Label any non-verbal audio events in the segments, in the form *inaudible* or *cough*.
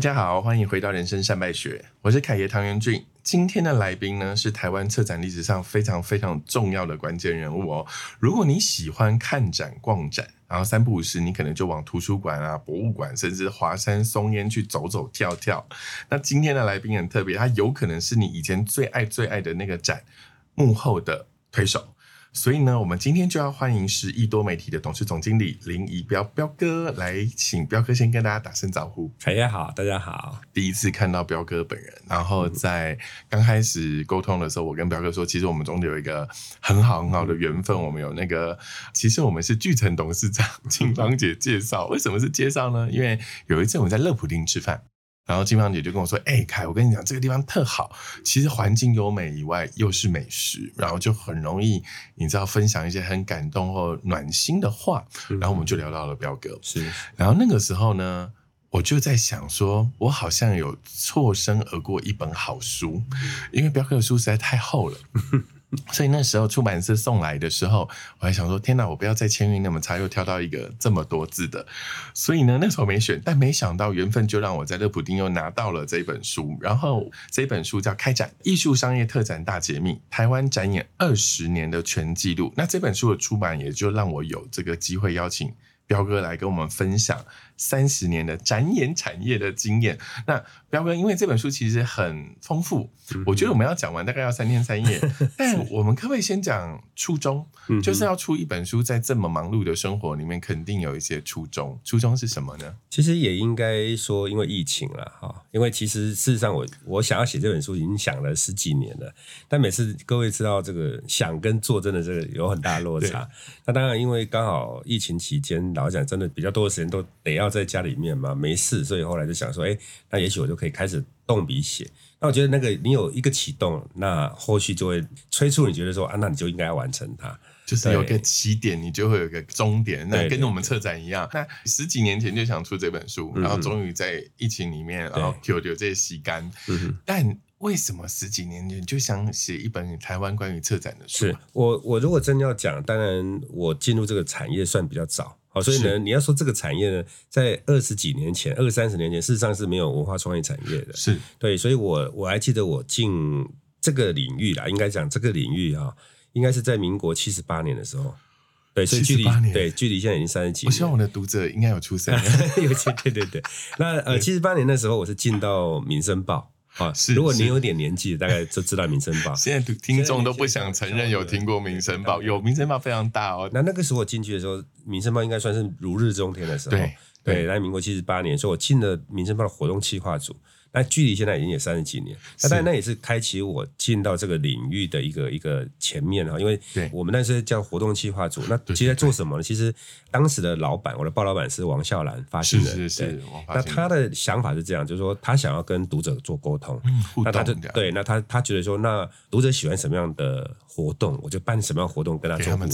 大家好，欢迎回到人生善败学，我是凯爷唐元俊。今天的来宾呢是台湾策展历史上非常非常重要的关键人物哦。如果你喜欢看展逛展，然后三不五时你可能就往图书馆啊、博物馆，甚至华山松烟去走走跳跳。那今天的来宾很特别，他有可能是你以前最爱最爱的那个展幕后的推手。所以呢，我们今天就要欢迎是易多媒体的董事总经理林怡彪彪哥来，请彪哥先跟大家打声招呼。大家好，大家好。第一次看到彪哥本人，然后在刚开始沟通的时候，我跟彪哥说，其实我们中间有一个很好很好的缘分，我们有那个，其实我们是巨城董事长金芳姐介绍。为什么是介绍呢？因为有一次我们在乐普丁吃饭。然后金芳姐就跟我说：“哎，凯，我跟你讲，这个地方特好，其实环境优美以外，又是美食，然后就很容易，你知道分享一些很感动或暖心的话。然后我们就聊到了彪哥，是。然后那个时候呢，我就在想说，我好像有错身而过一本好书，因为彪哥的书实在太厚了。” *laughs* 所以那时候出版社送来的时候，我还想说：天哪，我不要再签运那么差，又挑到一个这么多字的。所以呢，那时候没选，但没想到缘分就让我在乐普丁又拿到了这本书。然后这本书叫《开展艺术商业特展大解密：台湾展演二十年的全记录》。那这本书的出版也就让我有这个机会邀请。彪哥来跟我们分享三十年的展演产业的经验。那彪哥，因为这本书其实很丰富，我觉得我们要讲完大概要三天三夜。*laughs* 但我们可不可以先讲初衷？就是要出一本书，在这么忙碌的生活里面，肯定有一些初衷。初衷是什么呢？其实也应该说，因为疫情了哈。因为其实事实上，我我想要写这本书已经想了十几年了。但每次各位知道，这个想跟做真的这个有很大落差。那当然，因为刚好疫情期间。老讲真的比较多的时间都得要在家里面嘛，没事，所以后来就想说，哎，那也许我就可以开始动笔写。那我觉得那个你有一个启动，那后续就会催促你觉得说啊，那你就应该要完成它，就是有个起点，你就会有个终点。那跟我们策展一样，那十几年前就想出这本书，然后终于在疫情里面，然后有有这些吸干。但为什么十几年前就想写一本台湾关于策展的书？是我我如果真要讲，当然我进入这个产业算比较早。好，所以呢，你要说这个产业呢，在二十几年前、二三十年前，事实上是没有文化创意产业的。是对，所以我我还记得我进这个领域啦，应该讲这个领域啊，应该是在民国七十八年的时候。对，所以距离对距离现在已经三十几。我希望我的读者应该有出生。*laughs* 有对对对。那呃，七十八年的时候，我是进到《民生报》。啊，是！如果您有点年纪，大概就知道《民生报》。现在听众都不想承认有听过《民生报》，有《民生报》非常大哦。那那个时候我进去的时候，《民生报》应该算是如日中天的时候。对对，在民国七十八年，所以我进了《民生报》的活动企划组。那距离现在已经也三十几年，那但那也是开启我进到这个领域的一个一个前面哈，因为我们那时候叫活动计划组，那其实在做什么呢？其实当时的老板，我的鲍老板是王孝兰发行人，是是是。那他的想法是这样，就是说他想要跟读者做沟通，那他就对，那他他觉得说，那读者喜欢什么样的活动，我就办什么样活动跟他做互动。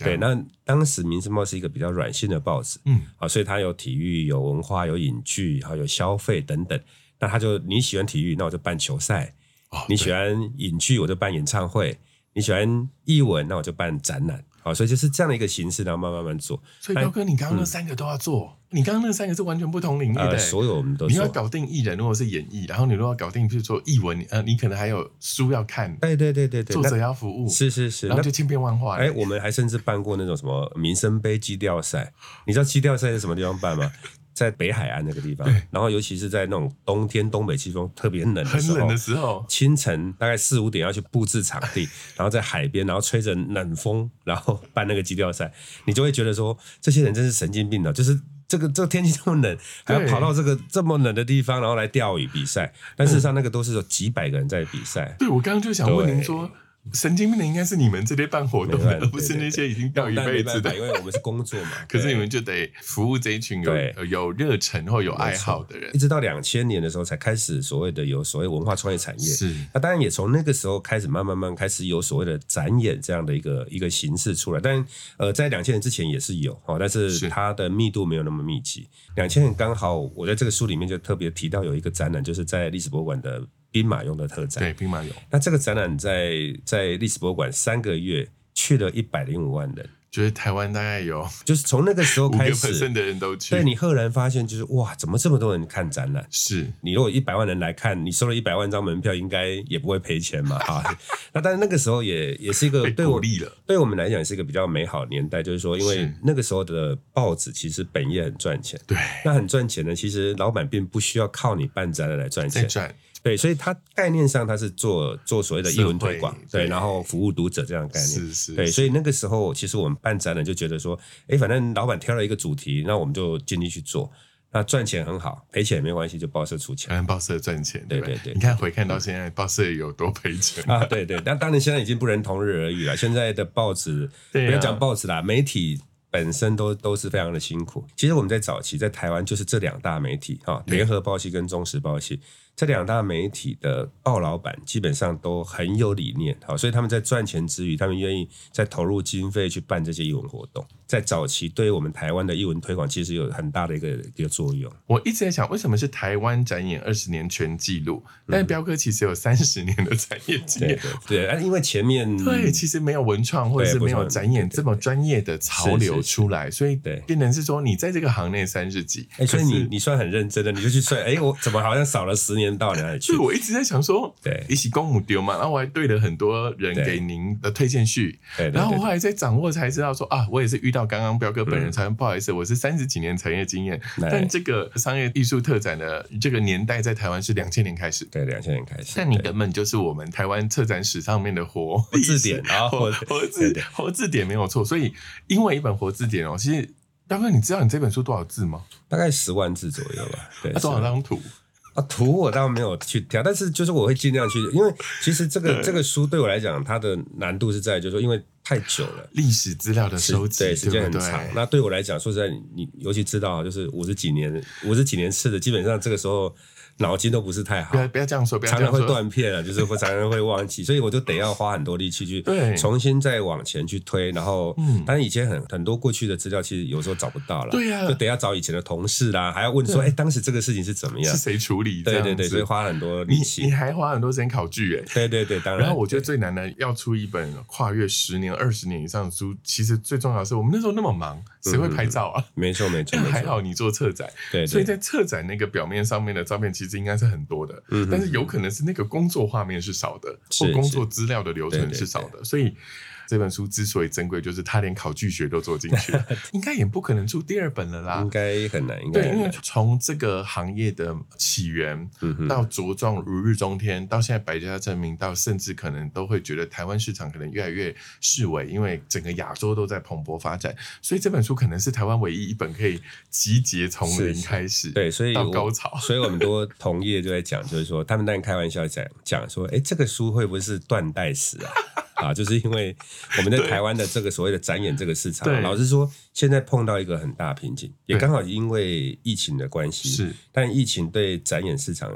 对，那当时《民生报》是一个比较软性的报纸，嗯，啊，所以它有体育、有文化、有影剧，还有消费等等。那他就你喜欢体育，那我就办球赛；你喜欢影剧，我就办演唱会；你喜欢译文，那我就办展览。好，所以就是这样的一个形式，然后慢慢慢做。所以彪哥，你刚刚那三个都要做。你刚刚那三个是完全不同领域的，所有我们都你要搞定艺人，如果是演艺，然后你如果要搞定，比如说译文，呃，你可能还有书要看。对对对对对，作者要服务，是是是，然后就千变万化。哎，我们还甚至办过那种什么民生杯基调赛。你知道基调赛在什么地方办吗？在北海岸那个地方，然后尤其是在那种冬天东北季风特别冷的时候，很冷的时候，清晨大概四五点要去布置场地，*laughs* 然后在海边，然后吹着冷风，然后办那个基调赛，你就会觉得说，这些人真是神经病的，就是这个这个天气这么冷，还要跑到这个这么冷的地方，然后来钓鱼比赛。但事实上，那个都是有几百个人在比赛。对，我刚刚就想问您说。神经病的应该是你们这边办活动的，而不是那些已经钓一辈子的。因为我们是工作嘛。*laughs* 可是你们就得服务这一群有有热忱或有爱好的人。一直到两千年的时候，才开始所谓的有所谓文化创业产业。是。那当然也从那个时候开始，慢慢慢开始有所谓的展演这样的一个一个形式出来。但呃，在两千年之前也是有哦，但是它的密度没有那么密集。两千年刚好我在这个书里面就特别提到有一个展览，就是在历史博物馆的。兵马俑的特展，对兵马俑。那这个展览在在历史博物馆三个月去了一百零五万人，就是台湾大概有就是从那个时候开始，的人都去，对你赫然发现，就是哇，怎么这么多人看展览？是你如果一百万人来看，你收了一百万张门票，应该也不会赔钱嘛，*laughs* 哈。那但是那个时候也也是一个对我对我们来讲也是一个比较美好的年代，就是说，因为那个时候的报纸其实本业很赚钱，对，那很赚钱呢，其实老板并不需要靠你办展览来赚钱，赚，对，所以它概念上它是做做所谓的译文推广对，对然后服务读者这样的概念。是是，对，所以那个时候，其实我们办展览就觉得说，哎，反正老板挑了一个主题，那我们就尽力去做，那赚钱很好，赔钱也没关系，就报社出钱让报社赚钱，不对对对你看回看到现在，报社有多赔钱，啊。对对，但当然现在已经不能同日而语了。现在的报纸，不要讲报纸啦，媒体。本身都都是非常的辛苦。其实我们在早期在台湾就是这两大媒体哈，对联合报系跟中时报系这两大媒体的报老板基本上都很有理念，好，所以他们在赚钱之余，他们愿意再投入经费去办这些译文活动。在早期对于我们台湾的译文推广，其实有很大的一个一个作用。我一直在想，为什么是台湾展演二十年全纪录，但是彪哥其实有三十年的展演经验。对对，啊因为前面对，其实没有文创或者是没有展演这么专业的潮流出来，所以对变成是说你在这个行内三十几，哎，所以你你算很认真的，你就去算，哎，我怎么好像少了十年到哪里去 *laughs* 所以？我一直在想说，对一起公母丢嘛，然后我还对了很多人对给您的推荐序，然后我后来在掌握才知道说啊，我也是遇到刚刚彪哥本人嗯才、不好意思，我是三十几年产业经验，*laughs* 但这个商业艺术特展的这个年代在台湾是两千年开始。对，两千年开始。但你根本就是我们台湾策展史上面的活活字典历史啊活字活字典没有错。所以因为一本活字典哦，其实彪哥，你知道你这本书多少字吗？大概十万字左右吧。对，它多少是张图？啊？图我倒没有去挑，但是就是我会尽量去，因为其实这个这个书对我来讲，它的难度是在，就是说因为太久了。历史资料的收集，对，时间很长。那对我来讲，说实在，你你尤其知道，就是五十几年、五十几年次的，基本上这个时候脑筋都不是太好不，要不要这样说，不要常常会。断片啊，就是会 *laughs* 常常会忘记，所以我就得要花很多力气去重新再往前去推，然后，嗯当然以前很很多过去的资料，其实有时候找不到了，对啊就得要找以前的同事啦，还要问说，对哎，当时这个事情是怎么样是？谁处理？的对对对，所以花很多力气你。还花很多时间考据哎。对对对，当然。然后我觉得最难的要出一本跨越十年、二十年以上的书，其实最重要的是我们那时候那么忙，谁会拍照啊？没错没错没错，还好你做策展，对对所以在策展那个表面上面的照片其实应该是很多的，嗯但是有可能是那个工作画面是少的，或工作资料的流程是少的，所以。这本书之所以珍贵，就是他连考据学都做进去了，*laughs* 应该也不可能出第二本了啦应。该很难，应该对，因为。从这个行业的起源嗯，到茁壮如日中天，到现在百家争鸣，到甚至可能都会觉得台湾市场可能越来越式微，因为整个亚洲都在蓬勃发展，所以这本书可能是台湾唯一一本可以集结从零开始，对，所以到高潮。所以我们多同业就在讲，就是说，他们当然开玩笑讲讲说，哎，这个书会不会是断代史啊？啊，就是因为我们在台湾的这个所谓的展演这个市场老实说，现在碰到一个很大瓶颈，也刚好因为疫情的关系，是，但疫情对展演市场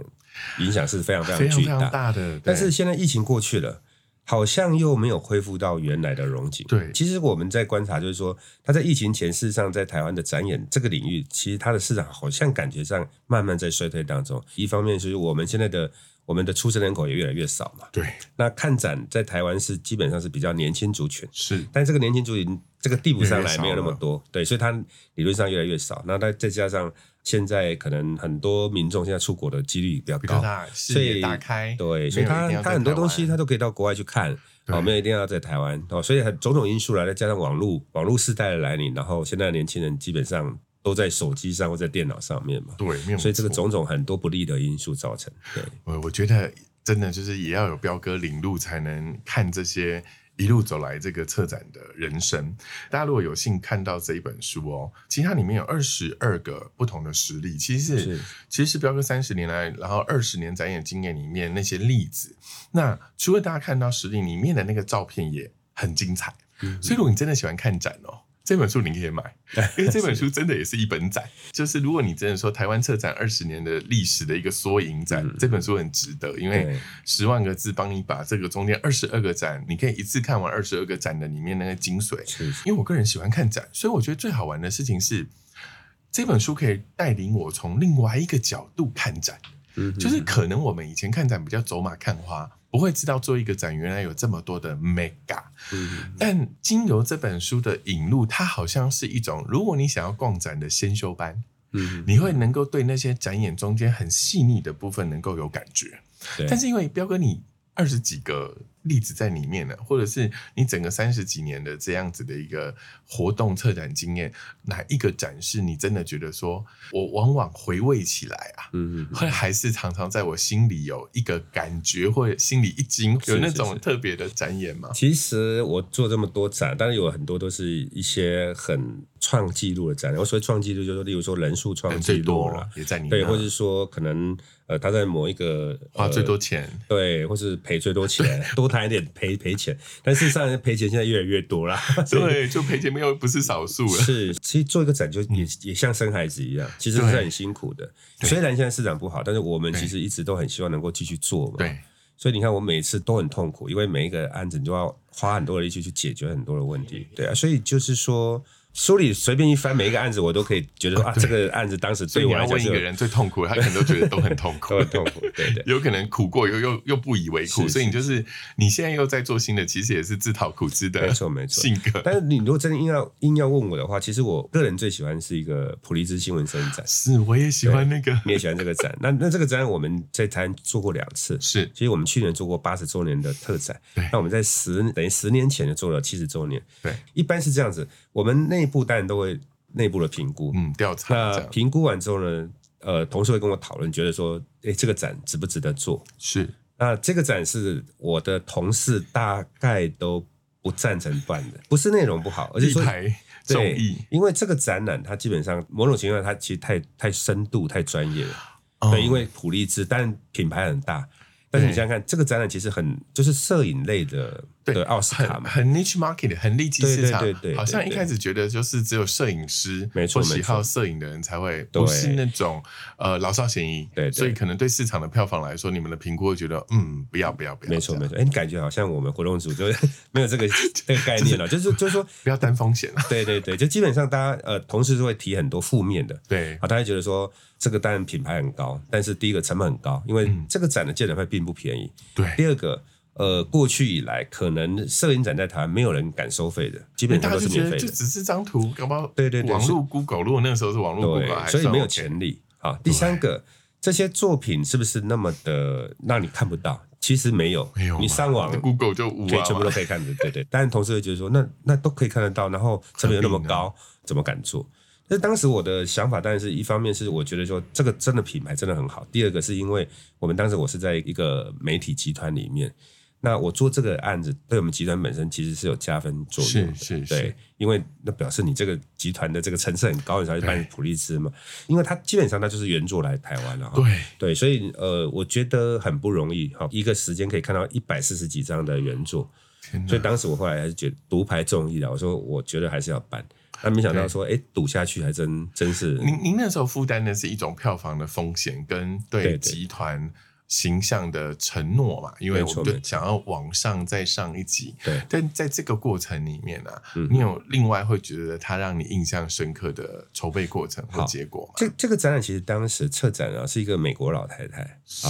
影响是非常非常巨大。的，但是现在疫情过去了，好像又没有恢复到原来的荣景。对。其实我们在观察，就是说，它在疫情前，事实上在台湾的展演这个领域，其实它的市场好像感觉上慢慢在衰退当中。一方面就是我们现在的我们的出生人口也越来越少嘛，对。那看展在台湾是基本上是比较年轻族群。是。但这个年轻族群这个递补上来没有那么多，对，所以它理论上越来越少。那再再加上现在可能很多民众现在出国的几率比较高，所以打开，对，所以他他很多东西他都可以到国外去看，对。哦，没有一定要在台湾。哦，所以很种种因素来，再加上网络网络时代的来临，然后现在的年轻人基本上都在手机上或在电脑上面嘛，对，没有所以这个错种种很多不利的因素造成，对，我我觉得真的就是也要有彪哥领路，才能看这些一路走来这个策展的人生。大家如果有幸看到这一本书哦，其实它里面有二十二个不同的实例，其实是是其实是彪哥三十年来，然后二十年展演经验里面那些例子。那除了大家看到实例里面的那个照片也很精彩，嗯所以如果你真的喜欢看展哦。这本书你可以买，*laughs* 因为这本书真的也是一本展。就是如果你真的说台湾策展二十年的历史的一个缩影展，嗯这本书很值得，因为十万个字帮你把这个中间二十二个展，你可以一次看完二十二个展的里面那个精髓。是因为我个人喜欢看展，所以我觉得最好玩的事情是这本书可以带领我从另外一个角度看展。嗯就是可能我们以前看展比较走马看花，不会知道做一个展原来有这么多的 mega。嗯，但经由这本书的引入，它好像是一种，如果你想要逛展的先修班，嗯，你会能够对那些展演中间很细腻的部分能够有感觉。但是因为彪哥你二十几个例子在里面呢，或者是你整个三十几年的这样子的一个活动策展经验，哪一个展示你真的觉得说，我往往回味起来啊，嗯嗯，会还是常常在我心里有一个感觉，或者心里一惊，有那种特别的展演吗？其实我做这么多展，当然有很多都是一些很创纪录的展。我所谓创纪录，就是，例如说人数创纪录人最多了，也在你对，或者是说可能呃他在某一个花最多呃钱，对，或是赔最多钱，*laughs* 多谈一点赔赔钱，但事实上赔钱现在越来越多啦。所 *laughs* 以对，就赔钱没有不是少数了。是，其实做一个展就也、也像生孩子一样，其实是很辛苦的。对虽然现在市场不好，但是我们其实一直都很希望能够继续做嘛。对，所以你看，我每次都很痛苦，因为每一个案子你都要花很多的力气去解决很多的问题。对啊，所以就是说，书里随便一翻，每一个案子我都可以觉得说啊，这个案子当时对我来讲问一个人最痛苦，他可能都觉得都很痛苦，*laughs* 都很痛苦。对对。有可能苦过又又又不以为苦，所以你就是你现在又在做新的，其实也是自讨苦吃的，没错没错性格但是你如果真的硬要硬要问我的话，其实我个人最喜欢是一个普利兹新闻摄影展。是，我也喜欢那个，你也喜欢这个展？那那这个展我们在台湾做过两次，是其实我们去年做过八十周年的特展，对那我们在十等于十年前就做了七十周年。对，一般是这样子，我们内部当然都会内部的评估，嗯调查那评估完之后呢，呃，同事会跟我讨论，觉得说，哎，这个展值不值得做？是那这个展是我的同事大概都不赞成办的，不是内容不好，而是说对，，因为这个展览它基本上某种情况下它其实太太深度、太专业了。哦对，因为普利兹，但品牌很大。但是你对想想看，这个展览其实很就是摄影类的对的奥斯卡嘛，很很 niche market，很利基市场对对对对，好像一开始觉得就是只有摄影师没错或喜好摄影的人才会，对。不是那种呃老少咸宜，对对。所以可能对市场的票房来说，你们的评估会觉得嗯不要不要不要，没错没错。哎，你感觉好像我们活动组就 *laughs* 没有这个 *laughs* 这个概念了，就是就是说，不要担风险啊，*laughs* 对对对，就基本上大家呃同事都会提很多负面的。对。啊，大家觉得说这个当然品牌很高，但是第一个成本很高，因为嗯。这个展的建展费并不便宜。对，第二个，呃，过去以来可能摄影展在台湾没有人敢收费的，基本上都是免费的。得就只是张图，搞不好对对对网络 Google，如果那个时候是网络 Google，所以没有潜力。好，第三个，这些作品是不是那么的让你看不到？其实没有，没有，你上网 Google 就可以全部都可以看的，对对。但是同事会觉得说，那那都可以看得到，然后成本又那么高，怎么敢做？但是当时我的想法当然是一方面是我觉得说这个真的品牌真的很好，第二个是因为我们当时我是在一个媒体集团里面，那我做这个案子对我们集团本身其实是有加分作用的，是是对是，因为那表示你这个集团的这个层次很高，你才会办普利兹嘛，因为它基本上它就是原作来台湾了哈，对。对，所以呃，我觉得很不容易哈，一个时间可以看到一百四十几张的原作，所以当时我后来还是觉得独排众议了，我说我觉得还是要办，但没想到说，哎，赌下去还真真是，您您那时候负担的是一种票房的风险跟对。集团形象的承诺嘛，因为我们想要往上再上一级。对但在这个过程里面呢、啊，嗯你有另外会觉得它让你印象深刻的筹备过程或结果吗？这这个展览其实当时策展啊是一个美国老太太，是，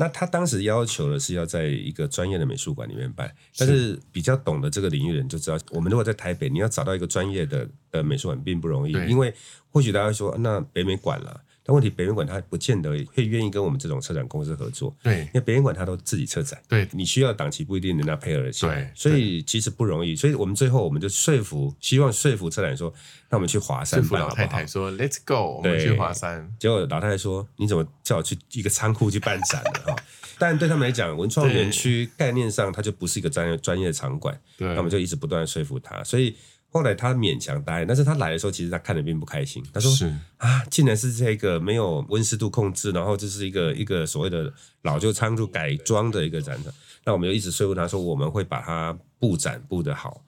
那她当时要求的是要在一个专业的美术馆里面办，但是比较懂得这个领域的人就知道，我们如果在台北，你要找到一个专业的呃美术馆并不容易，因为或许大家说那北美馆了。但问题，北美馆它不见得会愿意跟我们这种策展公司合作，对因为北美馆它都自己策展，对你需要档期不一定人家配合得起来，所以其实不容易。所以我们最后我们就说服，希望说服策展说，那我们去华山办好不好？太太说：“Let's go，我们去华山。结果老太太说：“你怎么叫我去一个仓库去办展呢？”哈，但对他们来讲，文创园区概念上它就不是一个专业专业的场馆，”对，那我们就一直不断的说服他，所以后来他勉强答应。但是他来的时候，其实他看的并不开心，他说：“是啊，竟然是这个没有温湿度控制，然后就是一个一个所谓的老旧仓库改装的一个展场。”那我们就一直说服他说，我们会把它布展布的好。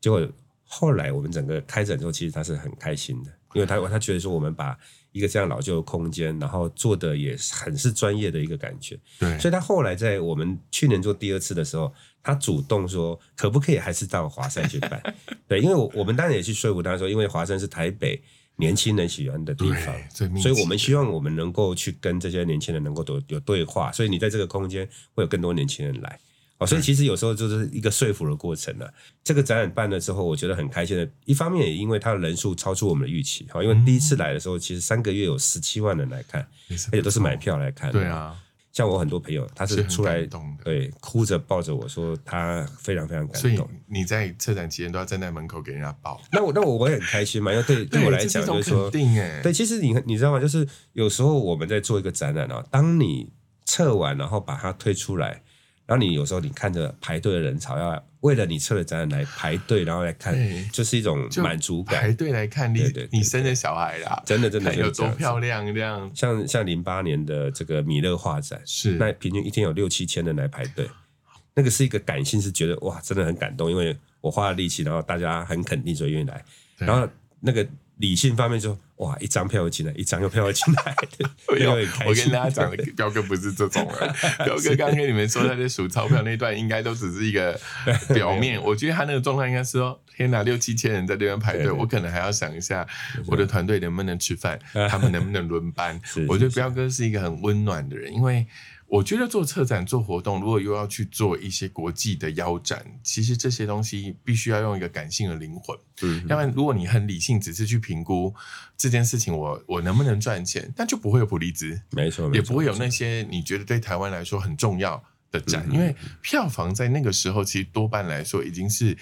结果后来我们整个开展之后，其实他是很开心的，因为他他觉得说我们把一个这样老旧的空间，然后做的也很是专业的一个感觉。对，所以他后来在我们去年做第二次的时候，他主动说可不可以还是到华山去办？*laughs* 对，因为我我们当然也去说服他说，因为华山是台北年轻人喜欢的地方。所以我们希望我们能够去跟这些年轻人能够有有对话，所以你在这个空间会有更多年轻人来。哦，所以其实有时候就是一个说服的过程了、这个展览办了之后，我觉得很开心的。一方面也因为它的人数超出我们的预期，哈，因为第一次来的时候，其实三个月有十七万人来看，而且都是买票来看。对，啊，像我很多朋友，他是出来对哭着抱着我说，他非常非常感所以动。你在策展期间都要站在门口给人家抱，那我那我我也很开心嘛，因为对对我来讲就是说对，其实你你知道吗？就是有时候我们在做一个展览啊，当你测完然后把它推出来，然后你有时候你看着排队的人潮，要为了你策的展览来排队，然后来看，就是一种满足感排。队来看你对对对你生的小孩啦，真的 *laughs* 真的有多漂亮这样，像像零八年的这个米勒画展，是那平均一天有六七千人来排队，那个是一个感性，是觉得哇，真的很感动，因为我花了力气，然后大家很肯定，所以愿意来。然后那个理性方面就哇，一张票又进来，一张又票又进来，*laughs* 我跟大家讲的彪哥不是这种人，*laughs* 彪哥刚刚跟你们说他在数钞票那段，应该都只是一个表面。我觉得他那个状态应该是说：天哪，六七千人在这边排队，我可能还要想一下我的团队能不能吃饭，他们能不能轮班。*laughs* 我觉得彪哥是一个很温暖的人，因为。我觉得做策展、做活动，如果又要去做一些国际的腰展，其实这些东西必须要用一个感性的灵魂。嗯要不然，如果你很理性，只是去评估这件事情我，我能不能赚钱，那就不会有普利兹，没错，没错也不会有那些你觉得对台湾来说很重要的展，嗯因为票房在那个时候其实多半来说已经是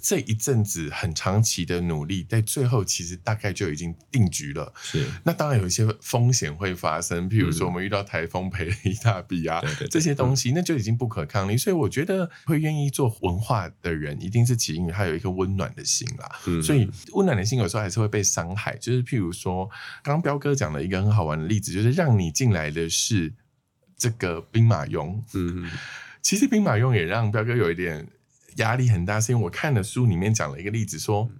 这一阵子很长期的努力，在最后其实大概就已经定局了。是那当然有一些风险会发生，譬如说我们遇到台风赔了一大笔啊，对对对这些东西那就已经不可抗力。所以我觉得会愿意做文化的人，一定是起因于他有一颗温暖的心啦。嗯所以温暖的心有时候还是会被伤害。就是譬如说，刚刚彪哥讲了一个很好玩的例子，就是让你进来的是这个兵马俑。嗯其实兵马俑也让彪哥有一点压力很大，是因为我看的书里面讲了一个例子说。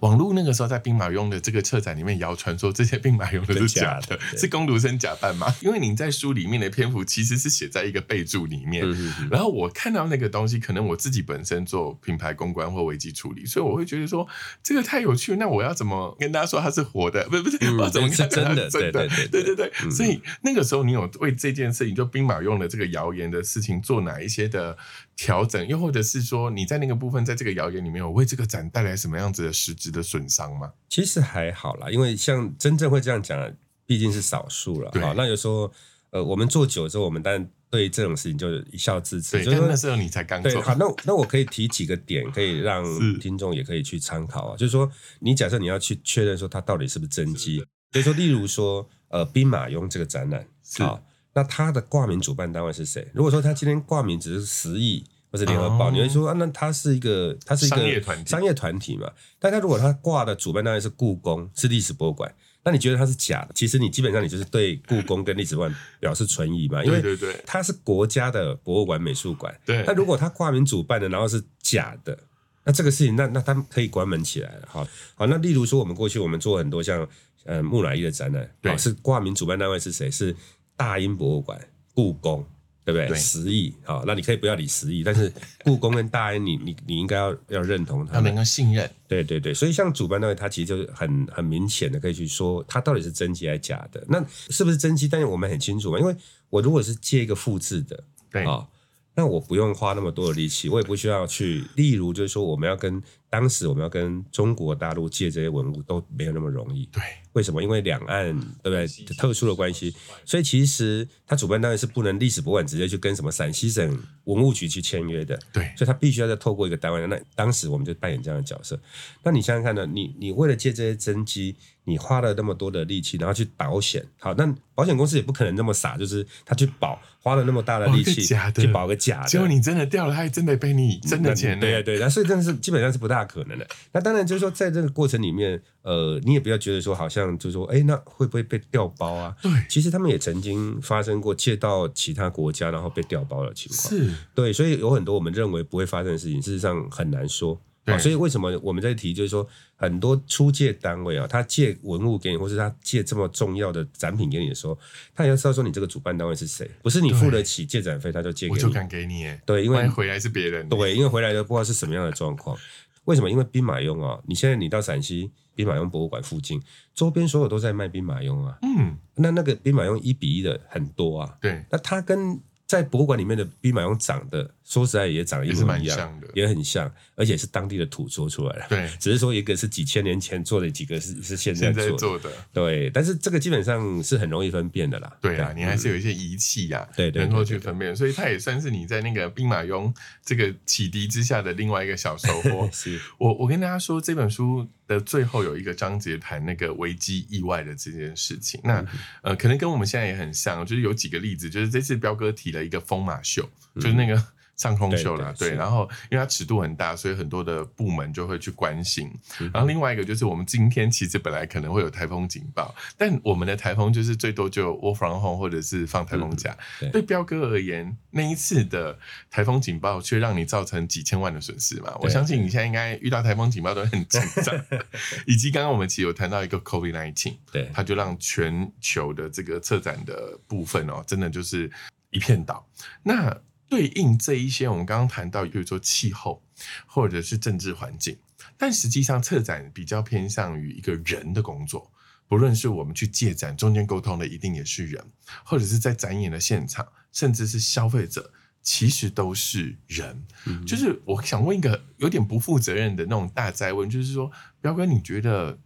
网络那个时候在兵马俑的这个策展里面谣传说这些兵马俑都是假的是工读生假扮吗？因为你在书里面的篇幅其实是写在一个备注里面，然后我看到那个东西，可能我自己本身做品牌公关或危机处理，所以我会觉得说这个太有趣，那我要怎么跟大家说它是活的？*laughs* 不是不是，嗯我要怎么是真的真的？对对对对对对嗯所以那个时候你有为这件事情，就兵马俑的这个谣言的事情做哪一些的调整？又或者是说你在那个部分，在这个谣言里面，有为这个展带来什么样子的实质的损伤吗？其实还好啦，因为像真正会这样讲的，毕竟是少数了。对好，那有时候呃，我们做久之后，我们当然对这种事情就一笑置之。对，就那时候你才刚对，做，好，那那我可以提几个点，可以让听众也可以去参考啊。就是说，你假设你要去确认说它到底是不是真机，所以说，例如说，呃，兵马俑这个展览，是好，那它的挂名主办单位是谁？如果说他今天挂名只是十亿或是联合报，哦你会说啊，那他是一个他是一个商业团体商业团体嘛？但他如果他挂的主办单位是故宫，是历史博物馆。那你觉得它是假的？其实你基本上你就是对故宫跟历史博物馆表示存疑嘛，因为它是国家的博物馆、美术馆。对那如果他挂名主办的，然后是假的，那这个事情，那那他们可以关门起来了。好，好，那例如说，我们过去我们做很多像呃木乃伊的展览，对好是挂名主办单位是谁？是大英博物馆、故宫。对不对？十亿，啊，那你可以不要理十亿，但是 *laughs* 故宫跟大英你，你你应该要要认同他们要能。够信任。对对对，所以像主办单位，他其实就是很很明显的可以去说，它到底是真机还是假的。那是不是真机？但是我们很清楚嘛，因为我如果是借一个复制的，对，啊、那我不用花那么多的力气，我也不需要去，例如就是说，我们要跟当时我们要跟中国大陆借这些文物都没有那么容易。对，为什么？因为两岸对不对特殊的关系，所以其实他主办单位是不能历史博物馆直接去跟什么陕西省文物局去签约的。对，所以他必须要再透过一个单位。那当时我们就扮演这样的角色。那你想想看呢？你你为了借这些真机，你花了那么多的力气，然后去保险，好，那保险公司也不可能那么傻，就是他去保，花了那么大的力气去保个假的，结果你真的掉了，他还真的被你真的钱呢。对对对，那所以真的是基本上是不大可能的。那当然就是说，在这个过程里面，呃，你也不要觉得说好像就是说，哎，那会不会被调包啊？对其实他们也曾经发生过借到其他国家然后被调包的情况。是，对，所以有很多我们认为不会发生的事情，事实上很难说。所以为什么我们在提，就是说很多出借单位啊，他借文物给你，或是他借这么重要的展品给你的时候，他也要知道说你这个主办单位是谁，不是你付得起借展费他就借给你。我就敢给你耶。对，因为回来是别人。对，因为回来的不知道是什么样的状况。为什么？因为兵马俑啊，你现在你到陕西，兵马俑博物馆附近，周边所有都在卖兵马俑啊。嗯，那那个兵马俑一比一的很多啊。对，那它跟在博物馆里面的兵马俑长得，说实在也长得一也是模一样，蛮像的也很像，而且是当地的土做出来的。对 *laughs* 只是说一个是几千年前做的，几个是是现在现做的。在做的。对，但是这个基本上是很容易分辨的啦。对啊，你还是有一些仪器呀、对能够去分辨，所以它也算是你在那个兵马俑这个启迪之下的另外一个小收获。*laughs* 是我我跟大家说，这本书的最后有一个章节谈那个危机意外的这件事情。那呃，可能跟我们现在也很像，就是有几个例子，就是这次彪哥提了一个风马秀，就是那个。上空秀啦，对，对对然后因为它尺度很大，所以很多的部门就会去关心。嗯然后另外一个就是我们今天其实本来可能会有台风警报，但我们的台风就是最多就 work from home 或者是放台风假。对对彪哥而言，那一次的台风警报却让你造成几千万的损失嘛？我相信你现在应该遇到台风警报都很紧张，*laughs* 以及刚刚我们其实有谈到一个 COVID nineteen，对它就让全球的这个策展的部分哦，真的就是一片倒。那对应这一些，我们刚刚谈到，比如说气候或者是政治环境，但实际上策展比较偏向于一个人的工作。不论是我们去借展，中间沟通的一定也是人，或者是在展演的现场，甚至是消费者，其实都是人。嗯就是我想问一个有点不负责任的那种大灾问，就是说，彪哥，你觉得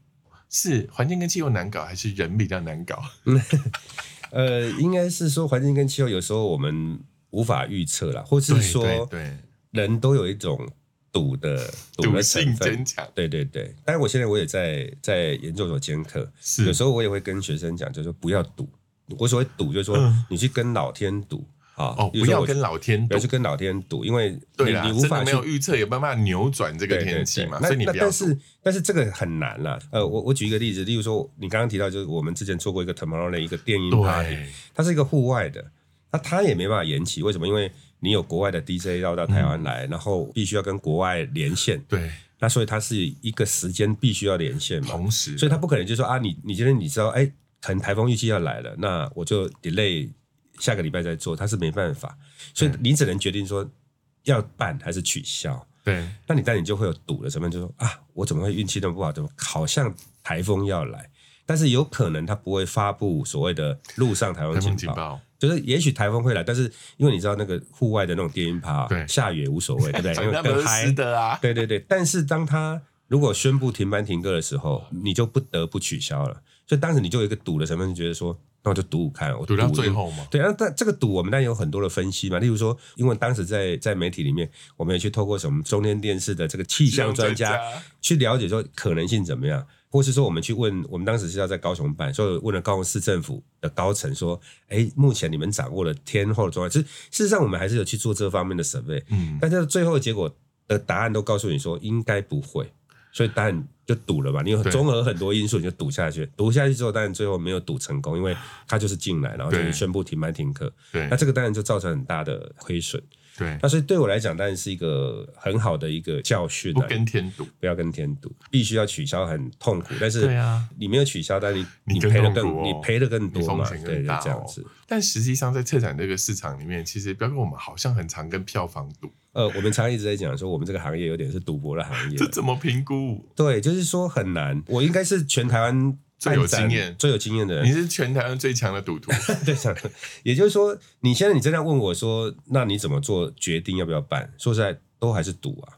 是环境跟气候难搞，还是人比较难搞？*laughs* 呃，应该是说环境跟气候有时候我们无法预测啦，或是对说对对，人都有一种赌的赌的成分坚。强，对对对，当然我现在我也在在研究所兼课，是有时候我也会跟学生讲，就是说不要赌。我所谓赌，就是说嗯你去跟老天赌啊，哦，不要跟老天赌不要去。跟老天赌，因为你你无法没有预测，有办法扭转这个天气嘛，对那所以你不要赌。那但是但是这个很难啦。呃，我我举一个例子，例如说你刚刚提到，就是我们之前做过一个 Tomorrowland 一个电音 party，对，它是一个户外的，那他也没办法延期，为什么？因为你有国外的 DJ 要到台湾来，然后必须要跟国外连线，对，那所以它是一个时间必须要连线嘛，同时，所以他不可能就说啊，你你今天你知道，哎，可能台风预期要来了，那我就 delay 下个礼拜再做，他是没办法，所以你只能决定说要办还是取消。对。那你当然你就会有赌的成分，就说啊，我怎么会运气那么不好？怎么好像台风要来？但是有可能他不会发布所谓的陆上台风警报，风警报，就是也许台风会来，但是因为你知道那个户外的那种电音趴，对下雨也无所谓，对不对？*laughs* 因为更嗨，的啊，对对对，但是当他如果宣布停班停课的时候，你就不得不取消了。所以当时你就有一个赌的成分，就觉得说，那我就赌赌看，我赌到赌最后嘛。对，那但这个赌我们当然有很多的分析嘛，例如说，因为当时在在媒体里面，我们也去透过什么中天电视的这个气象专家去了解说可能性怎么样，或是说我们去问，我们当时是要在高雄办，所以问了高雄市政府的高层说，哎，目前你们掌握了天后的状况，其实事实上我们还是有去做这方面的 survey，嗯，但是最后的结果的答案都告诉你说应该不会，所以当然就赌了吧。你有对综合很多因素，你就赌下去。赌下去之后，当然最后没有赌成功，因为他就是进来，然后就对宣布停班停课。对那这个当然就造成很大的亏损。对，那所以对我来讲，当然是一个很好的一个教训不啊。跟天赌，不要跟天赌，必须要取消，很痛苦。但是对啊，你没有取消，但你你赔的更痛苦哦你赔的更多嘛？更大哦这样子。但实际上，在策展这个市场里面，其实不要跟我们好像很常跟票房赌，呃，我们常一直在讲说，我们这个行业有点是赌博的行业 *laughs* 这。怎么评估？对，就是说很难。我应该是全台湾最有经验最有经验的人。你是全台湾最强的赌徒，*laughs* 也就是说，你现在你真的问我说，那你怎么做决定要不要办？说实在，都还是赌啊。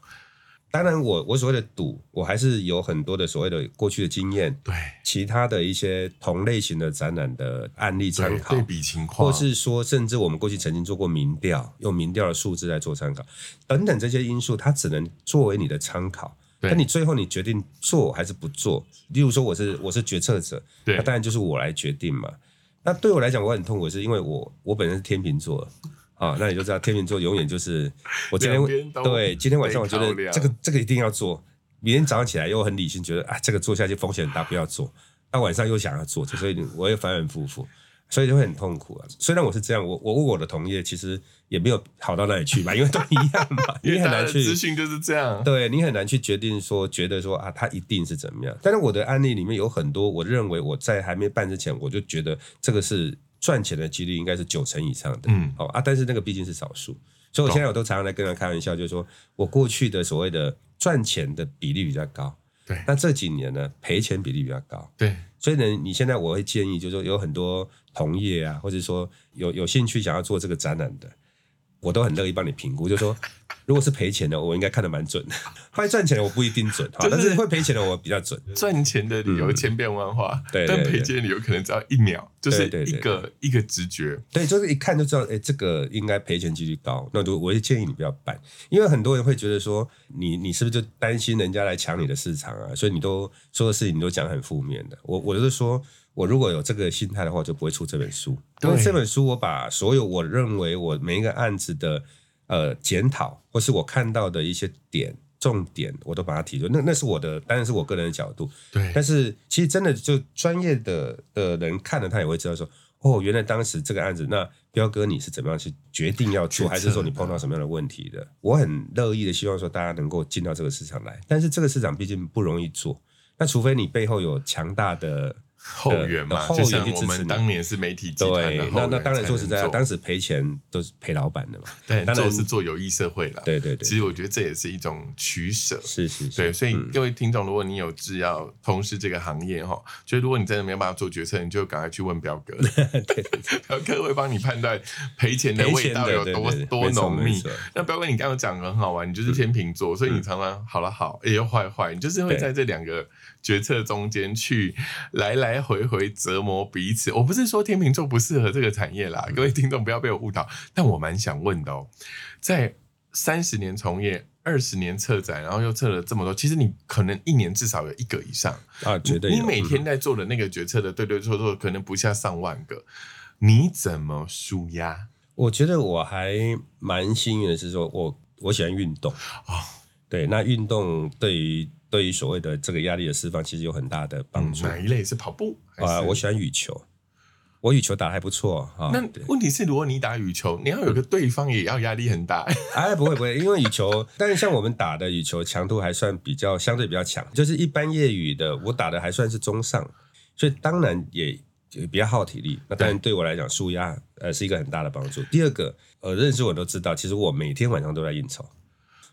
当然我，我所谓的赌，我还是有很多的所谓的过去的经验，对其他的一些同类型的展览的案例参对，考对，比情况，或是说，甚至我们过去曾经做过民调，用民调的数字来做参考，等等这些因素，它只能作为你的参考。对但你最后你决定做还是不做？例如说，我是我是决策者，对那当然就是我来决定嘛。那对我来讲，我很痛苦，是因为我我本身是天秤座啊，那你就知道天秤座永远就是 *laughs* 我今天对今天晚上我觉得这个这个一定要做，明天早上起来又很理性，觉得啊这个做下去风险很大，不要做。那晚上又想要做，所以我也反反复复，所以就会很痛苦啊。虽然我是这样，我我问我的同业，其实也没有好到哪里去嘛，*laughs* 因为都一样嘛，因为你很难去资讯就是这样，对你很难去决定说，觉得说啊，他一定是怎么样。但是我的案例里面有很多，我认为我在还没办之前，我就觉得这个是赚钱的几率应该是九成以上的。嗯，哦啊，但是那个毕竟是少数，所以我现在我都常常在跟他开玩笑，就是说我过去的所谓的赚钱的比例比较高，对。那这几年呢，赔钱比例比较高，对，所以呢，你现在我会建议，就是说有很多同业啊，或者说有有兴趣想要做这个展览的，我都很乐意帮你评估，就是说 *laughs* 如果是赔钱的，我应该看得蛮准的；*laughs* 会赚钱的我不一定准，哈，*laughs* 就是但是会赔钱的我比较准。赚钱的理由千变万化，对对对但赔钱的理由可能只要一秒，就是一个一个直觉。对，就是一看就知道，哎，这个应该赔钱几率高，那我我就建议你不要办，因为很多人会觉得说，你你是不是就担心人家来抢你的市场啊？所以你都说的事情你都讲很负面的。我我就是说，我如果有这个心态的话，我就不会出这本书，因为这本书我把所有我认为我每一个案子的呃检讨，或是我看到的一些点。重点我都把它提出，那那是我的，当然是我个人的角度。对，但是其实真的就专业的的人看了，他也会知道说，哦，原来当时这个案子，那彪哥你是怎么样去决定要做，还是说你碰到什么样的问题的？我很乐意的希望说大家能够进到这个市场来，但是这个市场毕竟不容易做，那除非你背后有强大的。后援嘛，后就像我们当年是媒体集团的，那那当然才说实在的，当时赔钱都是赔老板的嘛。对，当然做是做有益社会了。对对对。其实我觉得这也是一种取舍。是是是，对，所以嗯。各位听众，如果你有志要从事这个行业哈，就如果你真的没有办法做决策，你就赶快去问彪哥，*laughs* 彪哥会帮你判断赔钱的味道有多多浓密。那彪哥，你刚刚讲得很好玩，你就是天秤座，所以你常常好了好，也有坏坏，你就是会在这两个决策中间去来来回回折磨彼此。我不是说天秤座不适合这个产业啦，各位听众不要被我误导，但我蛮想问的哦，在三十年从业。二十年策展，然后又策了这么多，其实你可能一年至少有一个以上。啊，绝对有你每天在做的那个决策的对对错错，可能不下上万个。你怎么舒压？我觉得我还蛮幸运的是说，我我喜欢运动哦对，那运动对于对于所谓的这个压力的释放，其实有很大的帮助。哪一类是跑步？啊、是我喜欢羽球，我羽球打得还不错啊。那问题是，如果你打羽球，你要有个对方也要压力很大。*laughs* 哎，不会不会，因为羽球，但是像我们打的羽球强度还算比较相对比较强，就是一般业余的，我打的还算是中上，所以当然也也比较耗体力。那当然对我来讲，舒压呃是一个很大的帮助。第二个，呃，认识我都知道，其实我每天晚上都在应酬。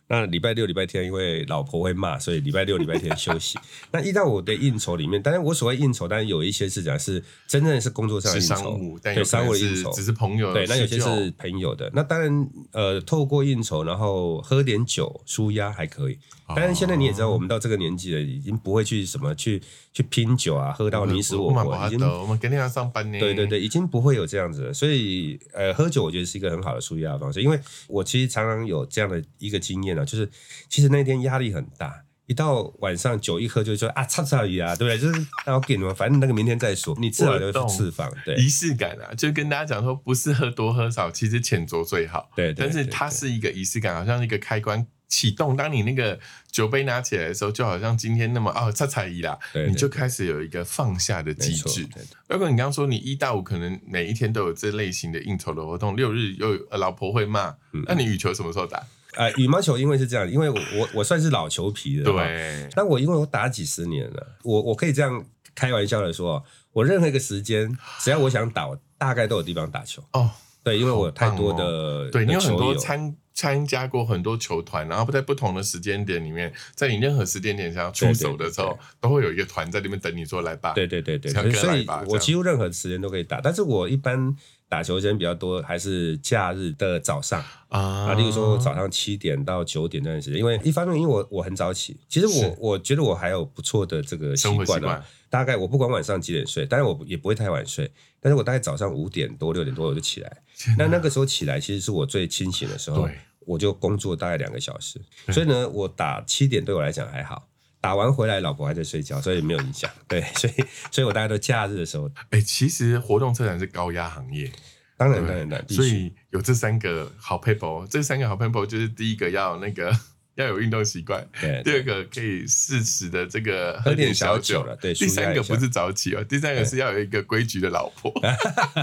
那礼拜六、礼拜天，因为老婆会骂，所以礼拜六、礼拜天休息。*laughs* 那一到我的应酬里面，当然我所谓应酬，当然有一些是讲是真正是工作上的应酬，对商务的应酬，只是朋友对，那有些是朋友的。那当然，呃，透过应酬，然后喝点酒舒压还可以。当然，现在你也知道，我们到这个年纪了，已经不会去什么去去拼酒啊，喝到你死我活，已经，我们肯定要上班呢。对对对，已经不会有这样子了。所以，呃，喝酒我觉得是一个很好的舒压的方式，因为我其实常常有这样的一个经验啊，就是其实那天压力很大。一到晚上酒一喝就说啊，擦擦雨啊，对不对？就是那我给你们，反正那个明天再说，你至少就释放，对仪式感啊，就跟大家讲说，不是喝多喝少，其实浅酌最好。对对。但是对对它是一个仪式感，好像一个开关启动。当你那个酒杯拿起来的时候，就好像今天那么哦，擦彩仪啦，对对你就开始有一个放下的机制。对对包括你刚刚说，你一到五可能每一天都有这类型的应酬的活动，六日又老婆会骂，嗯那你羽球什么时候打？啊、*laughs* 羽毛球因为是这样，因为我我我算是老球皮的，哈对，但我因为我打几十年了，我我可以这样开玩笑的说，我任何一个时间，只要我想打，我大概都有地方打球。哦，对，因为我太多的对你有很多参参加过很多球团，然后在不同的时间点里面，在你任何时间点想要出手的时候，都会有一个团在那边等你说来吧。对对对对，所以我几乎任何时间都可以打，但是我一般打球时间比较多，还是假日的早上啊。啊，例如说早上七点到九点那段时间，因为一方面因为我我很早起，其实我我觉得我还有不错的这个习惯啊惯，大概我不管晚上几点睡，但是我也不会太晚睡，但是我大概早上五点多六点多我就起来，那那个时候起来其实是我最清醒的时候，我就工作大概两个小时，所以呢，我打七点对我来讲还好。打完回来，老婆还在睡觉，所以没有影响。*laughs* 对，所以，所以我大概都假日的时候，哎、其实活动车展是高压行业，当然，当然，当然，所以有这三个好 people，这三个好 people 就是第一个要那个要有运动习惯，对。第二个可以适时的这个喝点点小小酒了对。第三个不是早起哦，第三个是要有一个规矩的老婆，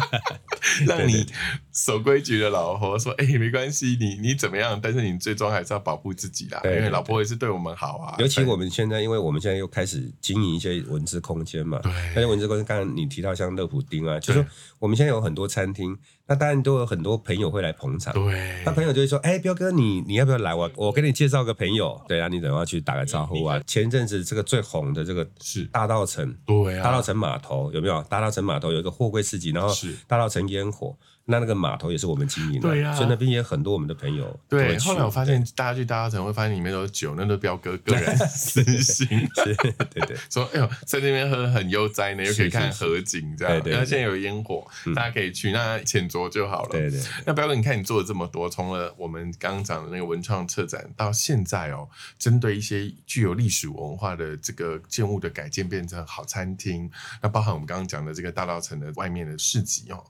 *laughs* 让你守规矩的老婆说，哎、没关系，你你怎么样，但是你最终还是要保护自己啦，因为老婆也是对我们好啊，尤其我们现在，因为我们现在又开始经营一些文字空间嘛，对。那些文字空间，刚刚你提到像乐普丁啊，就是说我们现在有很多餐厅，那当然都有很多朋友会来捧场。对那朋友就会说：“哎、彪哥，你你要不要来？我我给你介绍个朋友，对啊，你等下去打个招呼啊。前一阵子这个最红的这个是大道城，对啊，大道城码头有没有？大道城码头有一个货柜市集，然后是大道城烟火，那那个码头也是我们经营的，对啊所以那边也很多我们的朋友对，后来我发现大家去大稻城会发现里面都是酒，那都彪哥个人 *laughs* 私心。是，对对。说哎呦，在那边喝很悠哉呢，又可以看河景这样。对然后现在有烟火，大家可以去，那浅酌就好了。对对对那彪哥，你看你做了这么多，从了我们刚刚讲的那个文创策展，到现在哦，针对一些具有历史文化的这个建物的改建，变成好餐厅，那包含我们刚刚讲的这个大稻城的外面的市集哦，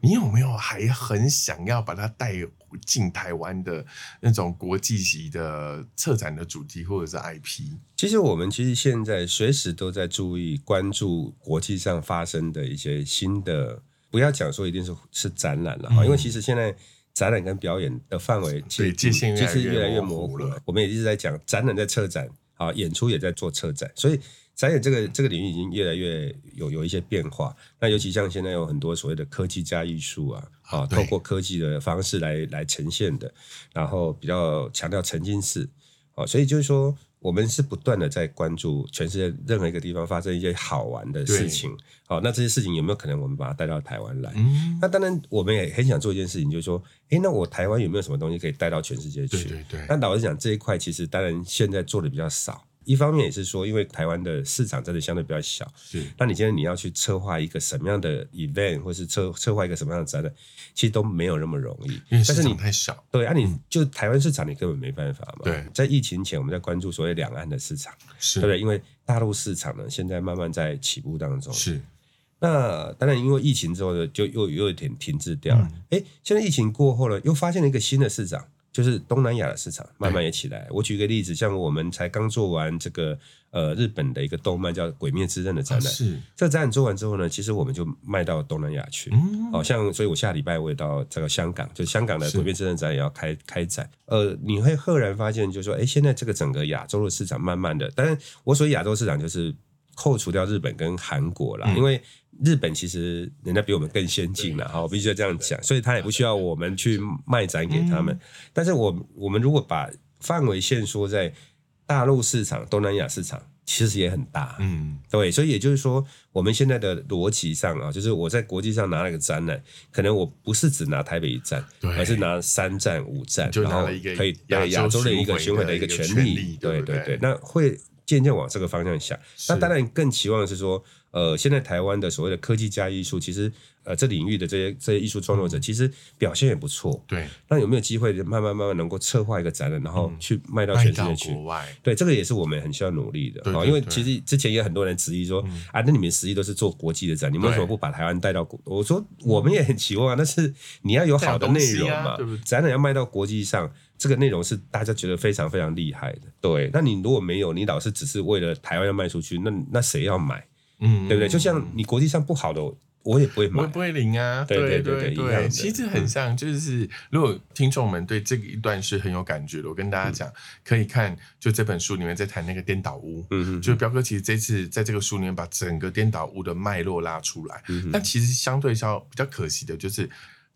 你有没有还很想要把它带进台湾的那种国际级的策展的主题或者是 IP？其实我们其实现在随时都在注意关注国际上发生的一些新的，不要讲说一定是是展览了哈，嗯因为其实现在展览跟表演的范围其实对界限越其来越实越来越模糊了模糊了。我们也一直在讲展览在策展啊，演出也在做策展，所以展演这个这个领域已经越来越有有一些变化。那尤其像现在有很多所谓的科技加艺术啊，啊，透过科技的方式来来呈现的，然后比较强调沉浸式。哦，所以就是说，我们是不断的在关注全世界任何一个地方发生一些好玩的事情。好，那这些事情有没有可能我们把它带到台湾来？嗯，那当然，我们也很想做一件事情，就是说，诶，那我台湾有没有什么东西可以带到全世界去？对对对，那老实讲，这一块其实当然现在做的比较少。一方面也是说，因为台湾的市场真的相对比较小，是那你今天你要去策划一个什么样的 event，或是策策划一个什么样的展览，其实都没有那么容易。因为市但是你场太小。对啊，你就台湾市场，你根本没办法嘛。对在疫情前，我们在关注所谓两岸的市场，是对不对？因为大陆市场呢，现在慢慢在起步当中。是，那当然，因为疫情之后呢，就又又有点停滞掉了。嗯哎、现在疫情过后呢，又发现了一个新的市场，就是东南亚的市场慢慢也起来。我举个例子，像我们才刚做完这个呃日本的一个动漫叫《鬼灭之刃》的展览，啊是，这个展览做完之后呢，其实我们就卖到东南亚去。嗯，哦、像所以，我下礼拜我也到这个香港，就香港的鬼灭之刃展也要开开展。呃，你会赫然发现，就是说，哎，现在这个整个亚洲的市场，慢慢的，但是，我所谓亚洲市场就是扣除掉日本跟韩国啦，嗯因为日本其实人家比我们更先进了，哈，我必须要这样讲，所以他也不需要我们去卖展给他们。嗯。但是我我们如果把范围限缩在大陆市场、东南亚市场，其实也很大。嗯，对，所以也就是说，我们现在的逻辑上啊，就是我在国际上拿了个展览，可能我不是只拿台北一站，而是拿三站、五站，就然后拿了一个可以亚洲对亚洲的一个巡巡回的一个权利对对不对对，那会渐渐往这个方向想。那当然更期望的是说，呃，现在台湾的所谓的科技加艺术，其实呃这领域的这些这些艺术创作嗯者，其实表现也不错。对，那有没有机会慢慢慢慢能够策划一个展览，然后去卖到全世界去？国外，对，这个也是我们很需要努力的哦，对对对嗯因为其实之前也很多人质疑说，啊，那你们实际都是做国际的展，你们为什么不把台湾带到国？我说我们也很期望啊，但是你要有好的内容嘛展览要卖到国际上，这个内容是大家觉得非常非常厉害的。对，那你如果没有，你老是只是为了台湾要卖出去，那那谁要买？嗯，对不对？就像你国际上不好的，我也不会买我也。不会领啊，对对对对其实很像，就是如果听众们对这个一段是很有感觉的，我跟大家讲，可以看就这本书里面在谈那个颠倒屋，嗯哼，就是彪哥其实这次在这个书里面把整个颠倒屋的脉络拉出来，但其实相对较比较可惜的就是。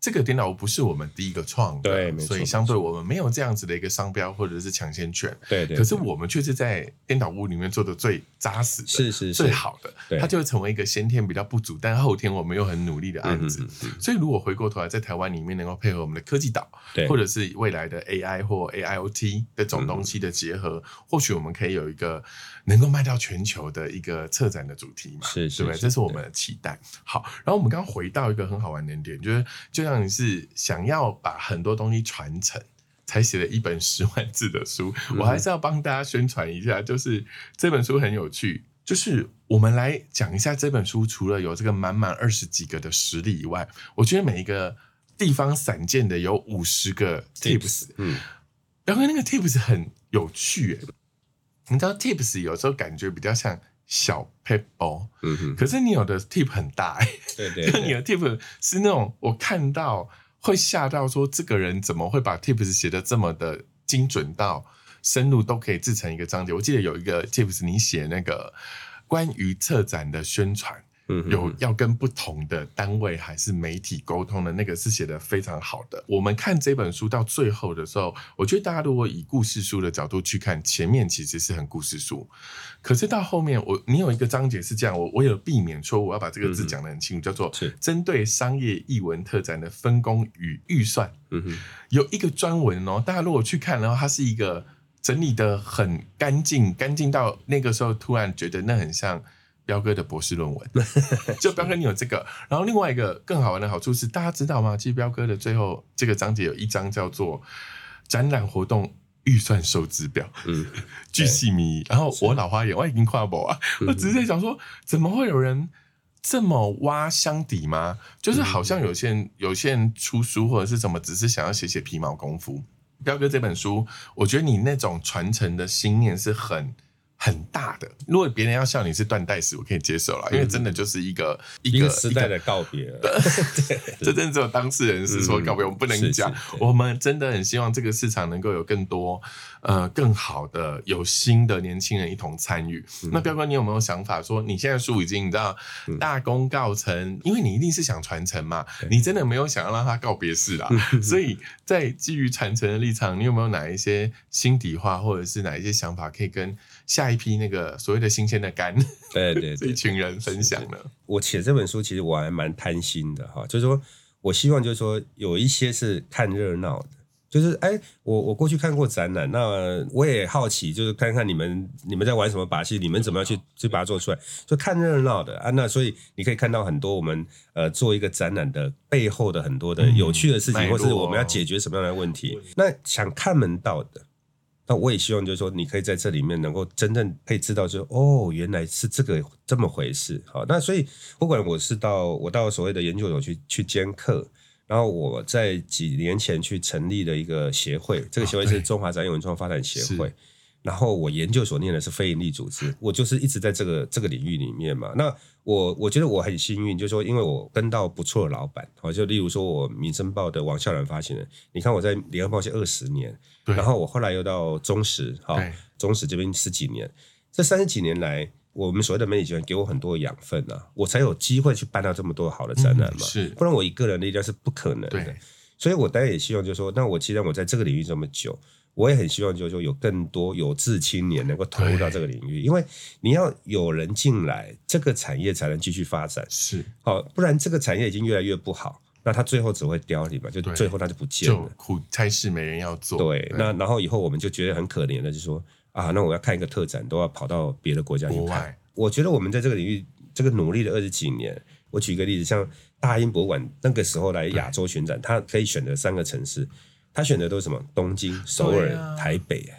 这个颠倒屋不是我们第一个创的，对所以相对我们没有这样子的一个商标或者是抢先权。对对，可是我们却是在颠倒屋里面做的最扎实的，是是是。最好的，它就会成为一个先天比较不足，但后天我们又很努力的案子。所以如果回过头来，在台湾里面能够配合我们的科技岛，对。或者是未来的 AI 或 AIoT 的种东西的结合，或许我们可以有一个能够卖到全球的一个策展的主题嘛，是是对不对？是这是我们的期待。好，然后我们刚刚回到一个很好玩的点，就是就像你是想要把很多东西传承。才写了一本 *laughs* 十万字的书，嗯我还是要帮大家宣传一下，就是这本书很有趣，就是我们来讲一下这本书，除了有这个满满二十几个的实例以外，我觉得每一个地方散见的有五十个 tips，嗯，然后那个 tips 很有趣诶，你知道 tips 有时候感觉比较像小哼，可是你有的 tip 很大欸，对对 *laughs* 就你，的 tip 是那种我看到会吓到，说这个人怎么会把 tips 写的这么的精准到深入都可以制成一个章节。我记得有一个 tips，你写那个关于策展的宣传，嗯有要跟不同的单位还是媒体沟通的那个是写的非常好的。我们看这本书到最后的时候，我觉得大家如果以故事书的角度去看，前面其实是很故事书，可是到后面我你有一个章节是这样，我我有避免说我要把这个字讲得很清楚，叫做是。针对商业译文特展的分工与预算。嗯哼，有一个专文哦，大家如果去看，然后它是一个整理的很干净，干净到那个时候突然觉得那很像彪哥的博士论文。*laughs* 就彪哥你有这个，然后另外一个更好玩的好处是，大家知道吗？其实彪哥的最后这个章节有一章叫做展览活动。预算收支表，嗯，*laughs* 巨细靡遗。然后我老花眼，我已经跨博啊，我只是在想说，怎么会有人这么挖箱底吗？就是好像有些人有些人出书或者是什么，只是想要写写皮毛功夫。彪哥这本书，我觉得你那种传承的心念是很很大的。如果别人要笑你是断代史，我可以接受了，因为真的就是一个一个一个时代的告别了。*laughs* 这真的只有当事人是说嗯告别，我们不能是讲我们真的很希望这个市场能够有更多呃更好的、有新的年轻人一同参与。嗯那彪哥，你有没有想法说，你现在书已经你知道大功告成，因为你一定是想传承嘛，你真的没有想要让他告别式啦。*laughs* 所以在基于传承的立场，你有没有哪一些心底话，或者是哪一些想法，可以跟下一批那个所谓的新鲜的肝对对对，*laughs* 这一群人分享的？我写这本书其实我还蛮贪心的哈，就是说我希望就是说有一些是看热闹的，就是哎，我我过去看过展览，那我也好奇，就是看看你们你们在玩什么把戏，你们怎么样去去把它做出来，就看热闹的啊。那所以你可以看到很多我们呃做一个展览的背后的很多的有趣的事情，嗯或是我们要解决什么样的问题。那想看门道的。那我也希望，就是说，你可以在这里面能够真正可以知道就，哦，原来是这个这么回事。好，那所以不管我是到我到所谓的研究所去去兼课，然后我在几年前去成立了一个协会，这个协会是中华展演文创发展协会是。然后我研究所念的是非营利组织，我就是一直在这个这个领域里面嘛。那我我觉得我很幸运，就是说，因为我跟到不错的老板，好，就例如说我民生报的王孝然发行人，你看我在联合报写二十年，然后我后来又到中时，哈对，中时这边十几年，这三十几年来，我们所谓的媒体集团给我很多的养分啊，我才有机会去办到这么多好的展览嘛，嗯是不然我一个人的力量是不可能的。所以我当然也希望，就是说，那我既然我在这个领域这么久，我也很希望，就是说有更多有志青年能够投入到这个领域，因为你要有人进来，这个产业才能继续发展。是好，不然这个产业已经越来越不好，那它最后只会凋零嘛，就最后它就不见就了。苦差事没人要做。对，那然后以后我们就觉得很可怜的，就是说啊，那我要看一个特展，都要跑到别的国家去看。我觉得我们在这个领域这个努力了二十几年，我举一个例子，像大英博物馆那个时候来亚洲巡展，它可以选择三个城市，它选的都是什么？东京、首尔、啊台北。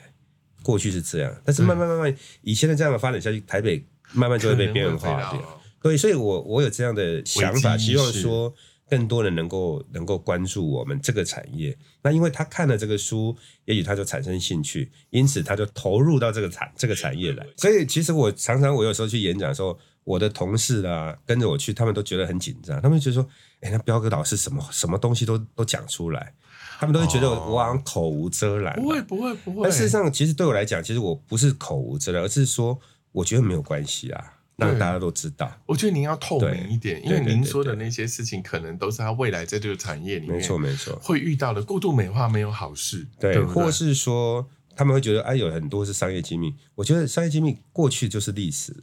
过去是这样，但是慢慢慢慢，以现在这样的发展下去，台北慢慢就会被边缘化掉。对，所以我我有这样的想法，希望说更多人能够能够关注我们这个产业。那因为他看了这个书，也许他就产生兴趣，因此他就投入到这个产这个产业来。所以其实我常常我有时候去演讲的时候，我的同事啊跟着我去，他们都觉得很紧张，他们就觉得说：“哎，那彪哥老师什么什么东西都都讲出来。”他们都会觉得哦我好像口无遮拦嘛。不会不会不会。但事实上，其实对我来讲，其实我不是口无遮拦，而是说我觉得没有关系啊，让大家都知道。我觉得您要透明一点，因为您说的那些事情，可能都是他未来在这个产业里面没错，没错。会遇到的。过度美化没有好事，对，或是说他们会觉得，哎，有很多是商业机密。我觉得商业机密过去就是历史，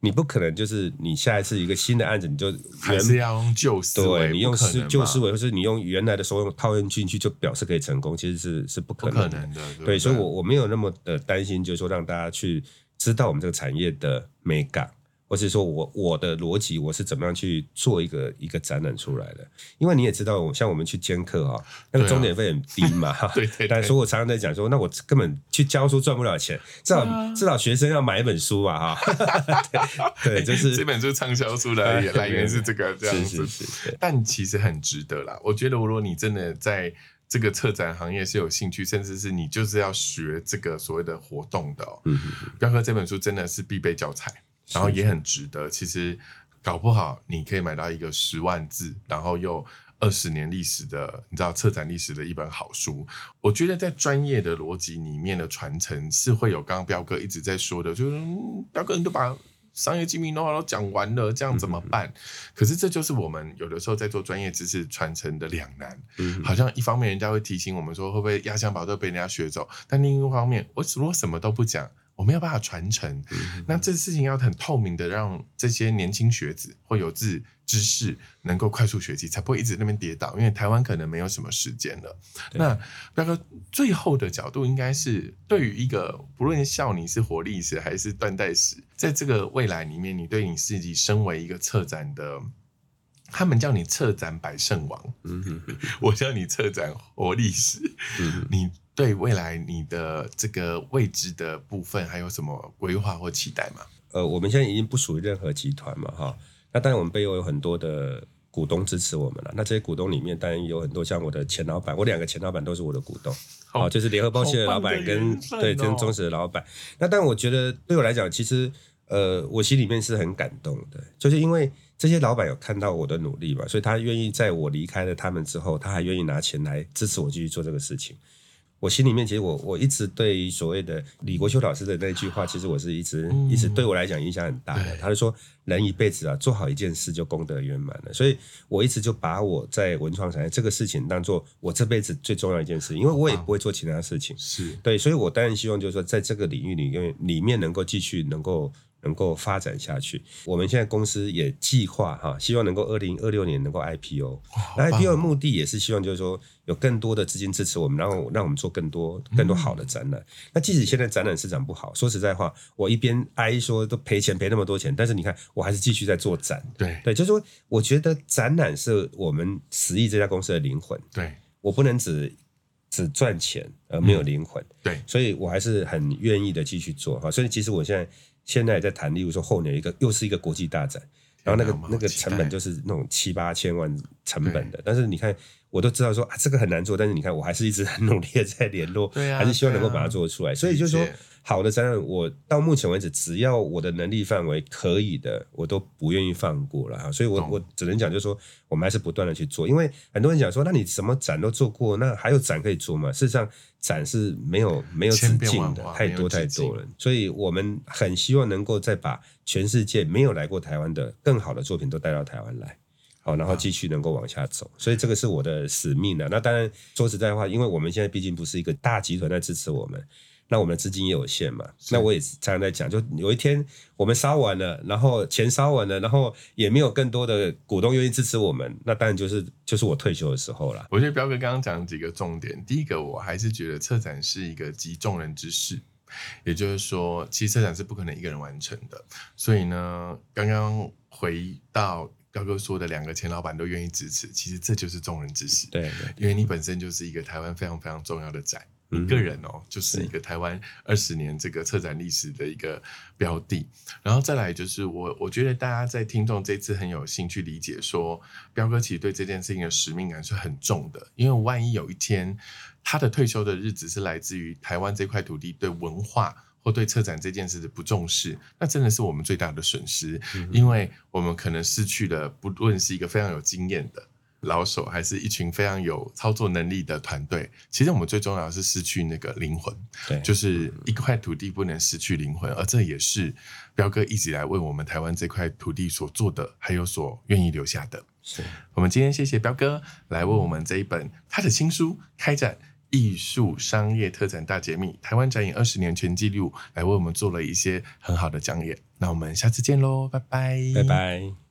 你不可能就是你下一次一个新的案子，你就还原是要用旧思维，对你用不可能嘛思旧思维，或是你用原来的所有套用进去，就表示可以成功，其实是是不不可能的。能的。对不对，所以我我没有那么的担心，就是说让大家去知道我们这个产业的美感，或是说我我的逻辑我是怎么样去做一个一个展览出来的。因为你也知道，像我们去兼课啊、那个终点费很低嘛，*laughs* 哈对对对但是我常常在讲说，那我根本去教书赚不了钱，至少、啊至少学生要买一本书嘛，哈。*laughs* 对，对，就是这本书畅销书的来源 *laughs* 来源是这个这样子，是是，对但其实很值得啦。我觉得，如果你真的在这个策展行业是有兴趣，甚至是你就是要学这个所谓的活动的、哦，嗯，彪哥这本书真的是必备教材，然后也很值得。其实搞不好你可以买到一个十万字，然后又二十年历史的，你知道策展历史的一本好书。我觉得在专业的逻辑里面的传承是会有刚刚彪哥一直在说的，就是、嗯、彪哥你都把。商业机密的话都讲完了，这样怎么办？可是这就是我们有的时候在做专业知识传承的两难。嗯好像一方面人家会提醒我们说会不会压箱宝都被人家学走，但另一方面，我如果什么都不讲。我没有办法传承，那这事情要很透明的让这些年轻学子或有志之士能够快速学习，才不会一直那边跌倒。因为台湾可能没有什么时间了。那那个最后的角度应该是，对于一个不论笑你是活历史还是断代史，在这个未来里面，你对你自己身为一个策展的，他们叫你策展百胜王，嗯哼。哼 *laughs* 我叫你策展活历史，嗯哼。你对未来你的这个未知的部分还有什么规划或期待吗？呃，我们现在已经不属于任何集团嘛，哈。那当然，我们背后有很多的股东支持我们了。那这些股东里面，当然有很多像我的前老板，我两个前老板都是我的股东，好好，就是联合报系的老板跟对跟中实的老板。那但我觉得对我来讲，其实呃，我心里面是很感动的，就是因为这些老板有看到我的努力嘛，所以他愿意在我离开了他们之后，他还愿意拿钱来支持我继续做这个事情。我心里面其实我我一直对于所谓的李国修老师的那句话，其实我是一直、一直对我来讲影响很大的。他就说人一辈子啊做好一件事就功德圆满了，所以我一直就把我在文创产业这个事情当做我这辈子最重要的一件事，因为我也不会做其他事情。是。对，所以我当然希望就是说，在这个领域里面里面能够继续能够能够发展下去。我们现在公司也计划哈，希望能够二零二六年能够 IPO。那 IPO 的目的也是希望就是说有更多的资金支持我们，然后让我们做更多更多好的展览。那即使现在展览市场不好，说实在话，我一边哀说都赔钱赔那么多钱，但是你看我还是继续在做展。对对，就是说，我觉得展览是我们十亿这家公司的灵魂。对我不能只只赚钱而没有灵魂。对所以我还是很愿意的继续做哈。所以其实我现在现在也在谈，例如说后年一个又是一个国际大展，然后那个那个成本就是那种七八千万成本的，但是你看。我都知道说啊，这个很难做，但是你看，我还是一直很努力的在联络，对啊还是希望能够把它做出来。所以就是说好的展览，我到目前为止，只要我的能力范围可以的，我都不愿意放过了哈。所以我懂我只能讲，就是说，我们还是不断的去做，因为很多人讲说，那你什么展都做过，那还有展可以做吗？事实上，展是没有没有止境的，太多太多了。所以我们很希望能够再把全世界没有来过台湾的更好的作品都带到台湾来。好，然后继续能够往下走，所以这个是我的使命的。那当然，说实在话，因为我们现在毕竟不是一个大集团在支持我们，那我们的资金也有限嘛。那我也常常在讲，就有一天我们烧完了，然后钱烧完了，然后也没有更多的股东愿意支持我们，那当然就是就是我退休的时候了。我觉得彪哥刚刚讲几个重点，第一个我还是觉得策展是一个集众人之事，也就是说，其实策展是不可能一个人完成的。所以呢，刚刚回到彪哥说的，两个前老板都愿意支持，其实这就是众人之事。对对因为你本身就是一个台湾非常非常重要的展，嗯你个人哦，就是一个台湾二十年这个策展历史的一个标的。然后再来就是我，我觉得大家在听众这次很有兴趣理解说，彪哥其实对这件事情的使命感是很重的，因为万一有一天他的退休的日子是来自于台湾这块土地对文化。或对策展这件事的不重视，那真的是我们最大的损失，因为我们可能失去了不论是一个非常有经验的老手，还是一群非常有操作能力的团队。其实我们最重要的是失去那个灵魂，对，就是一块土地不能失去灵魂，而这也是彪哥一直以来为我们台湾这块土地所做的，还有所愿意留下的。是我们今天谢谢彪哥来为我们这一本他的新书《开展艺术商业特展大揭秘：台湾展演二十年全纪录》来为我们做了一些很好的讲演。那我们下次见喽，拜拜，拜拜。